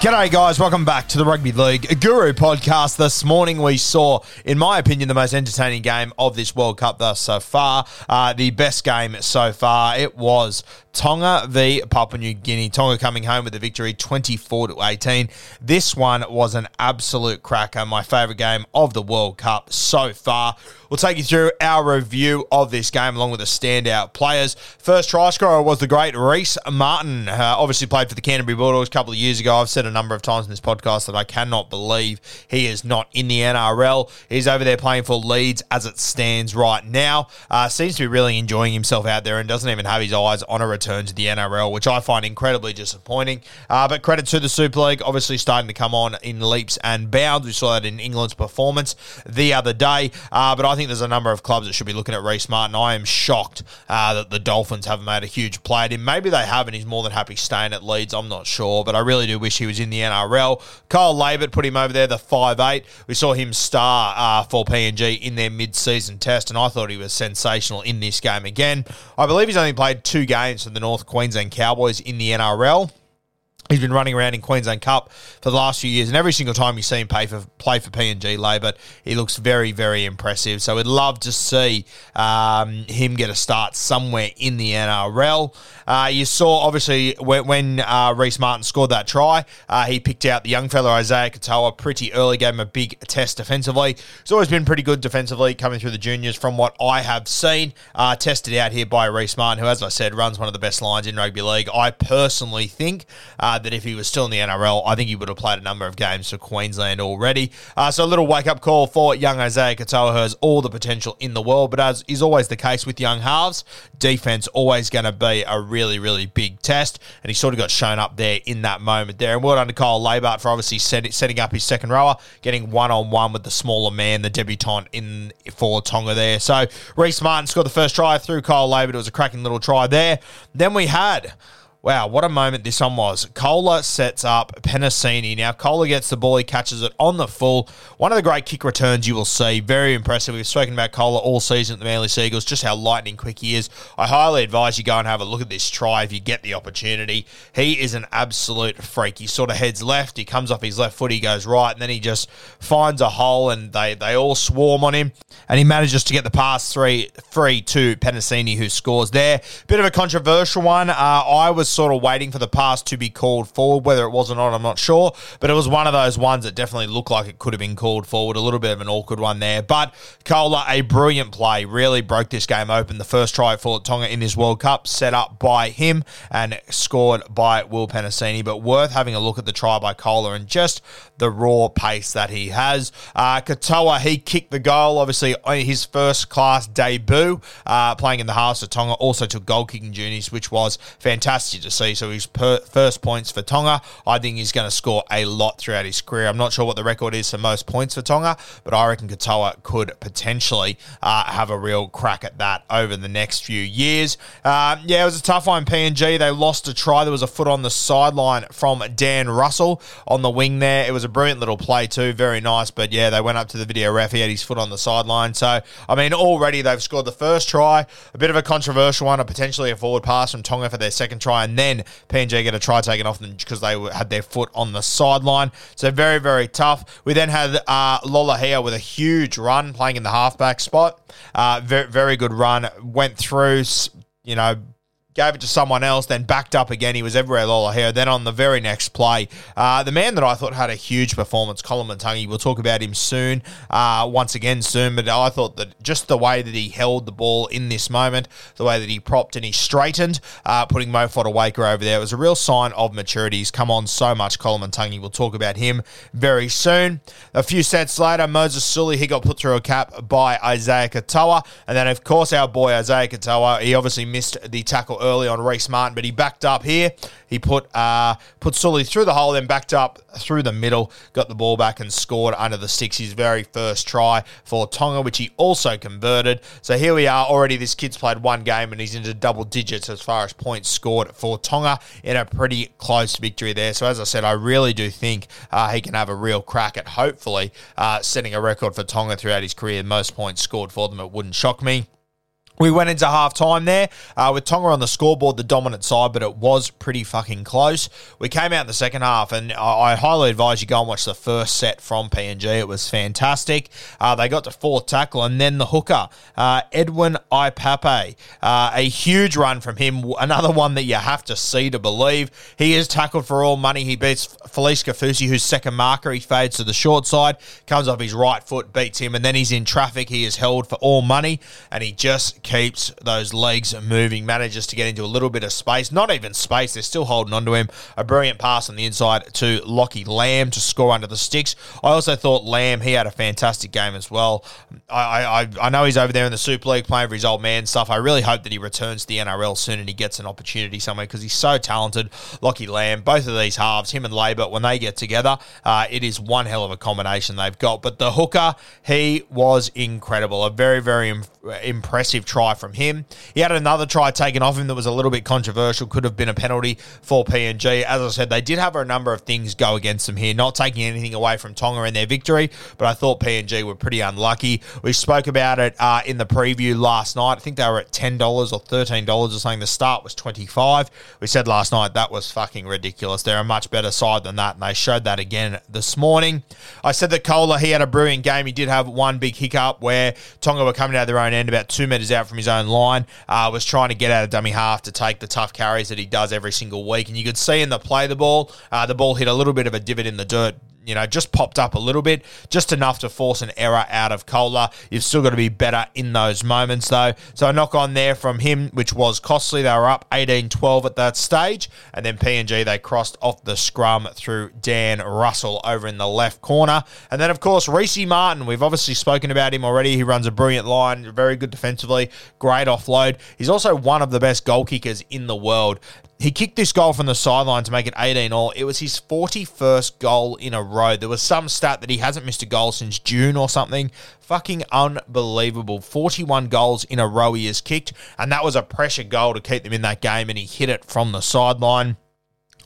G'day, guys. Welcome back to the Rugby League Guru podcast. This morning, we saw, in my opinion, the most entertaining game of this World Cup thus so far. Uh, the best game so far. It was Tonga v Papua New Guinea. Tonga coming home with a victory 24 to 18. This one was an absolute cracker. My favourite game of the World Cup so far. We'll take you through our review of this game along with the standout players. First try scorer was the great Rhyse Martin. Uh, obviously played for the Canterbury Bulldogs a couple of years ago. I've said a number of times in this podcast that I cannot believe he is not in the NRL. He's over there playing for Leeds as it stands right now. Uh, seems to be really enjoying himself out there and doesn't even have his eyes on a return to the NRL, which I find incredibly disappointing. Uh, but credit to the Super League, obviously starting to come on in leaps and bounds. We saw that in England's performance the other day. Uh, but I think there's a number of clubs that should be looking at Rhyse Martin. I am shocked uh, that the Dolphins haven't made a huge play at him. Maybe they have, and he's more than happy staying at Leeds. I'm not sure, but I really do wish he was in the NRL. Kyle Laybutt put him over there, the five eight. We saw him star uh, for PNG in their mid-season test, and I thought he was sensational in this game again. I believe he's only played two games for the North Queensland Cowboys in the NRL. He's been running around in Queensland Cup for the last few years, and every single time you see him play for play for PNG Laybutt, he looks very, very impressive. So we'd love to see um, him get a start somewhere in the NRL. Uh, you saw obviously when, when uh, Rhyse Martin scored that try, uh, he picked out the young fella Isaiah Katoa pretty early, gave him a big test defensively. He's always been pretty good defensively coming through the juniors from what I have seen. Uh, tested out here by Rhyse Martin, who, as I said, runs one of the best lines in rugby league. I personally think uh, that if he was still in the NRL, I think he would have played a number of games for Queensland already. Uh, so a little wake up call for young Isaiah Katoa, who has all the potential in the world, but as is always the case with young halves, defense always going to be a really, really big test, and he sort of got shown up there in that moment there. And well done to Kyle Laybutt for obviously set, setting up his second rower, getting one on one with the smaller man, the debutant in for Tonga there. So Rhyse Martin scored the first try through Kyle Laybutt. It was a cracking little try there. Then we had Wow, what a moment this one was. Koula sets up Penisini. Now, Koula gets the ball, he catches it on the full. One of the great kick returns you will see. Very impressive. We've spoken about Koula all season at the Manly Sea Eagles, just how lightning quick he is. I highly advise you go and have a look at this try if you get the opportunity. He is an absolute freak. He sort of heads left, he comes off his left foot, he goes right, and then he just finds a hole and they, they all swarm on him. And he manages to get the pass three, free to Penisini, who scores there. Bit of a controversial one. Uh, I was sort of waiting for the pass to be called forward. Whether it was or not, I'm not sure. But it was one of those ones that definitely looked like it could have been called forward. A little bit of an awkward one there. But Koula, a brilliant play, really broke this game open. The first try for Tonga in this World Cup, set up by him and scored by Will Penisini. But worth having a look at the try by Koula and just the raw pace that he has. Uh, Katoa, he kicked the goal, obviously his first class debut, uh, playing in the halves of Tonga. Also took goal kicking duties, which was fantastic to see. So his per- first points for Tonga. I think he's going to score a lot throughout his career. I'm not sure what the record is for most points for Tonga, but I reckon Katoa could potentially uh, have a real crack at that over the next few years. Uh, yeah, it was a tough one. PNG they lost a try. There was a foot on the sideline from Dan Russell on the wing there. It was a brilliant little play too, very nice. But yeah, they went up to the video ref. He had his foot on the sideline. So I mean, already they've scored the first try, a bit of a controversial one, a potentially a forward pass from Tonga for their second try, and then PNG get a try taken off them because they had their foot on the sideline. So very, very tough. We then had uh, Lolohea with a huge run playing in the halfback spot. Uh, very, very good run. Went through, you know, gave it to someone else, then backed up again. He was everywhere Lola Lolohea. Then on the very next play, uh, the man that I thought had a huge performance, Koloamatangi, we'll talk about him soon, uh, once again soon, but I thought that just the way that he held the ball in this moment, the way that he propped and he straightened, uh, putting Mo Fotuaika over there, was a real sign of maturity. He's come on so much, Koloamatangi. We'll talk about him very soon. A few sets later, Moses Suli, he got put through a cap by Isaiah Katoa. And then, of course, our boy Isaiah Katoa, he obviously missed the tackle early on Rhyse Martin, but he backed up here. He put uh, put Suli through the hole, then backed up through the middle, got the ball back and scored under the sticks. His very first try for Tonga, which he also converted. So here we are. Already, this kid's played one game and he's into double digits as far as points scored for Tonga in a pretty close victory there. So as I said, I really do think uh, he can have a real crack at hopefully uh, setting a record for Tonga throughout his career. Most points scored for them. It wouldn't shock me. We went into half time there uh, with Tonga on the scoreboard, the dominant side, but it was pretty fucking close. We came out in the second half, and I, I highly advise you go and watch the first set from PNG. It was fantastic. Uh, they got to fourth tackle, and then the hooker, uh, Edwin Ipape. Uh, a huge run from him, another one that you have to see to believe. He is tackled for all money. He beats Felise Kaufusi, who's second marker. He fades to the short side, comes off his right foot, beats him, and then he's in traffic. He is held for all money, and he just keeps those legs moving, manages to get into a little bit of space. Not even space, they're still holding onto him. A brilliant pass on the inside to Lockie Lam to score under the sticks. I also thought Lam, he had a fantastic game as well. I, I, I know he's over there in the Super League playing for his old man stuff. I really hope that he returns to the NRL soon and he gets an opportunity somewhere because he's so talented. Lockie Lam, both of these halves, him and Laybutt, when they get together, uh, it is one hell of a combination they've got. But the hooker, he was incredible. A very, very Im- impressive try try from him. He had another try taken off him that was a little bit controversial, could have been a penalty for PNG. As I said, they did have a number of things go against them here, not taking anything away from Tonga in their victory, but I thought PNG were pretty unlucky. We spoke about it uh, in the preview last night. I think they were at $10 or $13 or something. The start was 25 We said last night that was fucking ridiculous. They're a much better side than that, and they showed that again this morning. I said that Koula, he had a brilliant game. He did have one big hiccup where Tonga were coming out of their own end about two metres out from his own line. Uh, was trying to get out of dummy half to take the tough carries that he does every single week. And you could see in the play the ball, uh, the ball hit a little bit of a divot in the dirt you know, just popped up a little bit, just enough to force an error out of Koula. You've still got to be better in those moments, though. So a knock on there from him, which was costly. They were up 18 12 at that stage. And then PNG, they crossed off the scrum through Dan Russell over in the left corner. And then, of course, Rhyse Martin. We've obviously spoken about him already. He runs a brilliant line, very good defensively, great offload. He's also one of the best goal kickers in the world. He kicked this goal from the sideline to make it 18 all. It was his 41st goal in a row. There was some stat that he hasn't missed a goal since June or something. Fucking unbelievable. 41 goals in a row he has kicked, and that was a pressure goal to keep them in that game, and he hit it from the sideline.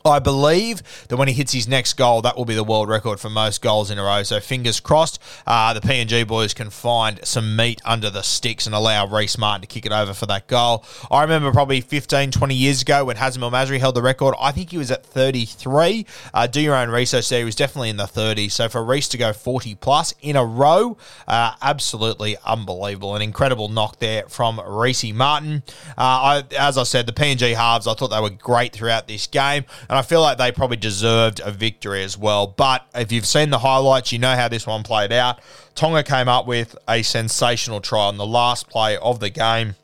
I believe that when he hits his next goal, that will be the world record for most goals in a row. So fingers crossed, uh, the PNG boys can find some meat under the sticks and allow Rhyse Martin to kick it over for that goal. I remember probably 15, 20 years ago when Hazem El Masri held the record. I think he was at 33. Uh, do your own research there. He was definitely in the 30s. So for Rhyse to go 40 plus in a row, uh, absolutely unbelievable. An incredible knock there from Rhyse Martin. Uh, I, as I said, the PNG halves, I thought they were great throughout this game. And I feel like they probably deserved a victory as well. But if you've seen the highlights, you know how this one played out. Tonga came up with a sensational try on the last play of the game.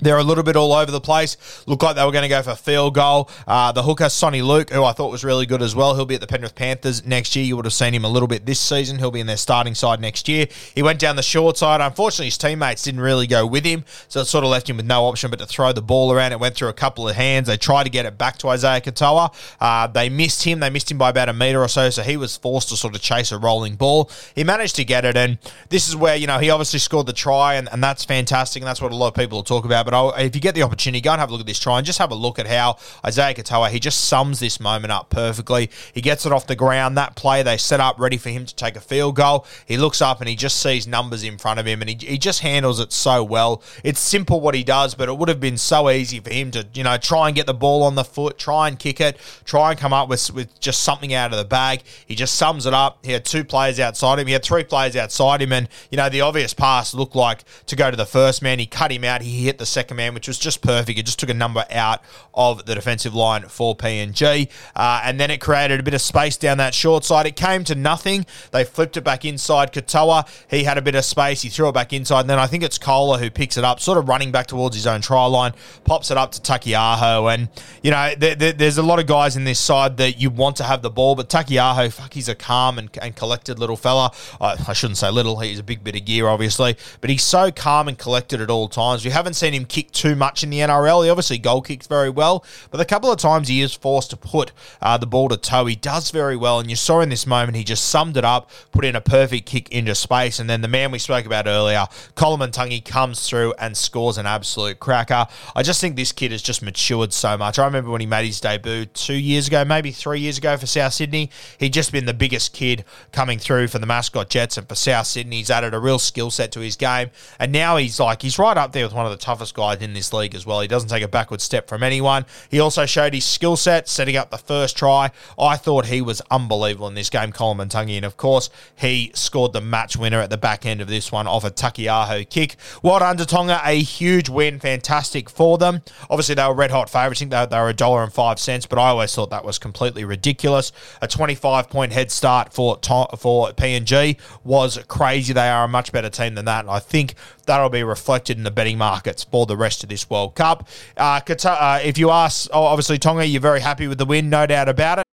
They're a little bit all over the place. Looked like they were going to go for a field goal. Uh, the hooker, Soni Luke, who I thought was really good as well, he'll be at the Penrith Panthers next year. You would have seen him a little bit this season. He'll be in their starting side next year. He went down the short side. Unfortunately, his teammates didn't really go with him, so it sort of left him with no option but to throw the ball around. It went through a couple of hands. They tried to get it back to Isaiah Katoa. Uh, they missed him. They missed him by about a metre or so, so he was forced to sort of chase a rolling ball. He managed to get it, and this is where, you know, he obviously scored the try, and, and that's fantastic, and that's what a lot of people will talk about. But I, if you get the opportunity, go and have a look at this try and just have a look at how Isaiah Katoa, he just sums this moment up perfectly. He gets it off the ground. That play, they set up ready for him to take a field goal. He looks up and he just sees numbers in front of him and he, he just handles it so well. It's simple what he does, but it would have been so easy for him to, you know, try and get the ball on the foot, try and kick it, try and come up with, with just something out of the bag. He just sums it up. He had two players outside him. He had three players outside him. And, you know, the obvious pass looked like to go to the first man. He cut him out. He hit the second man, which was just perfect. It just took a number out of the defensive line for PNG. Uh, and then it created a bit of space down that short side. It came to nothing. They flipped it back inside. Katoa, he had a bit of space. He threw it back inside. And then I think it's Koula who picks it up, sort of running back towards his own try line, pops it up to Taukeiaho. And, you know, there, there, there's a lot of guys in this side that you want to have the ball, but Taukeiaho, fuck, he's a calm and, and collected little fella. Uh, I shouldn't say little, he's a big bit of gear, obviously, but he's so calm and collected at all times. We haven't seen him kick too much in the NRL. He obviously goal kicks very well, but the couple of times he is forced to put uh, the ball to toe, he does very well. And you saw in this moment, he just summed it up, put in a perfect kick into space. And then the man we spoke about earlier, Koloamatangi, comes through and scores an absolute cracker. I just think this kid has just matured so much. I remember when he made his debut two years ago, maybe three years ago for South Sydney. He'd just been the biggest kid coming through for the mascot Jets and for South Sydney. He's added a real skill set to his game. And now he's like, he's right up there with one of the toughest guys in this league as well. He doesn't take a backward step from anyone. He also showed his skill set, setting up the first try. I thought he was unbelievable in this game, Koloamatangi. And of course, he scored the match winner at the back end of this one off a Taukeiaho kick. Well to Tonga, a huge win. Fantastic for them. Obviously, they were red hot favourites. I think they, they were a dollar and five cents, but I always thought that was completely ridiculous. A 25 point head start for, for PNG was crazy. They are a much better team than that. And I think that'll be reflected in the betting markets for the rest of this World Cup. Uh, uh, if you ask, oh, obviously, Tonga, you're very happy with the win, no doubt about it.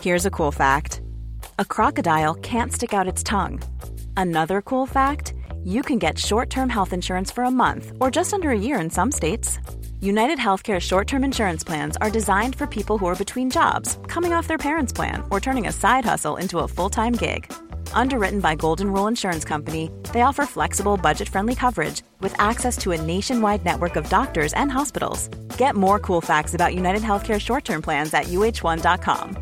Here's a cool fact a crocodile can't stick out its tongue. Another cool fact you can get short term health insurance for a month or just under a year in some states. United Healthcare short term insurance plans are designed for people who are between jobs, coming off their parents' plan, or turning a side hustle into a full time gig. Underwritten by Golden Rule Insurance Company, they offer flexible, budget friendly coverage with access to a nationwide network of doctors and hospitals. Get more cool facts about United Healthcare short term plans at uh1.com.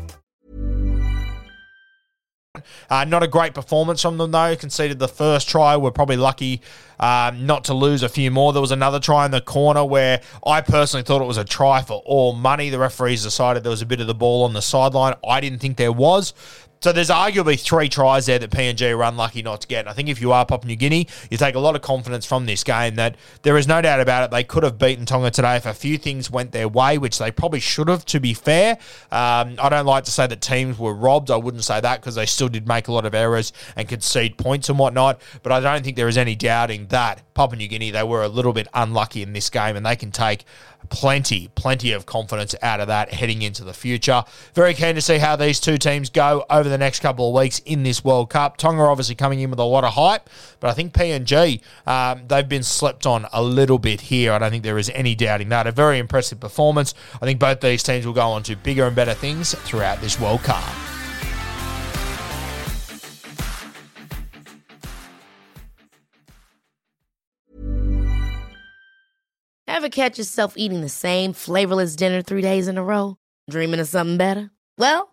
Uh, not a great performance from them, though. Conceded the first try. We're probably lucky um, not to lose a few more. There was another try in the corner where I personally thought it was a try for all money. The referees decided there was a bit of the ball on the sideline. I didn't think there was. So there's arguably three tries there that PNG are unlucky not to get. And I think if you are Papua New Guinea, you take a lot of confidence from this game that there is no doubt about it. They could have beaten Tonga today if a few things went their way, which they probably should have, to be fair. Um, I don't like to say that teams were robbed. I wouldn't say that because they still did make a lot of errors and concede points and whatnot. But I don't think there is any doubting that Papua New Guinea, they were a little bit unlucky in this game and they can take plenty, plenty of confidence out of that heading into the future. Very keen to see how these two teams go over the next couple of weeks in this World Cup. Tonga obviously coming in with a lot of hype, but I think PNG, um, they've been slept on a little bit here. I don't think there is any doubting that. A very impressive performance. I think both these teams will go on to bigger and better things throughout this World Cup. Ever catch yourself eating the same flavorless dinner three days in a row? Dreaming of something better? Well,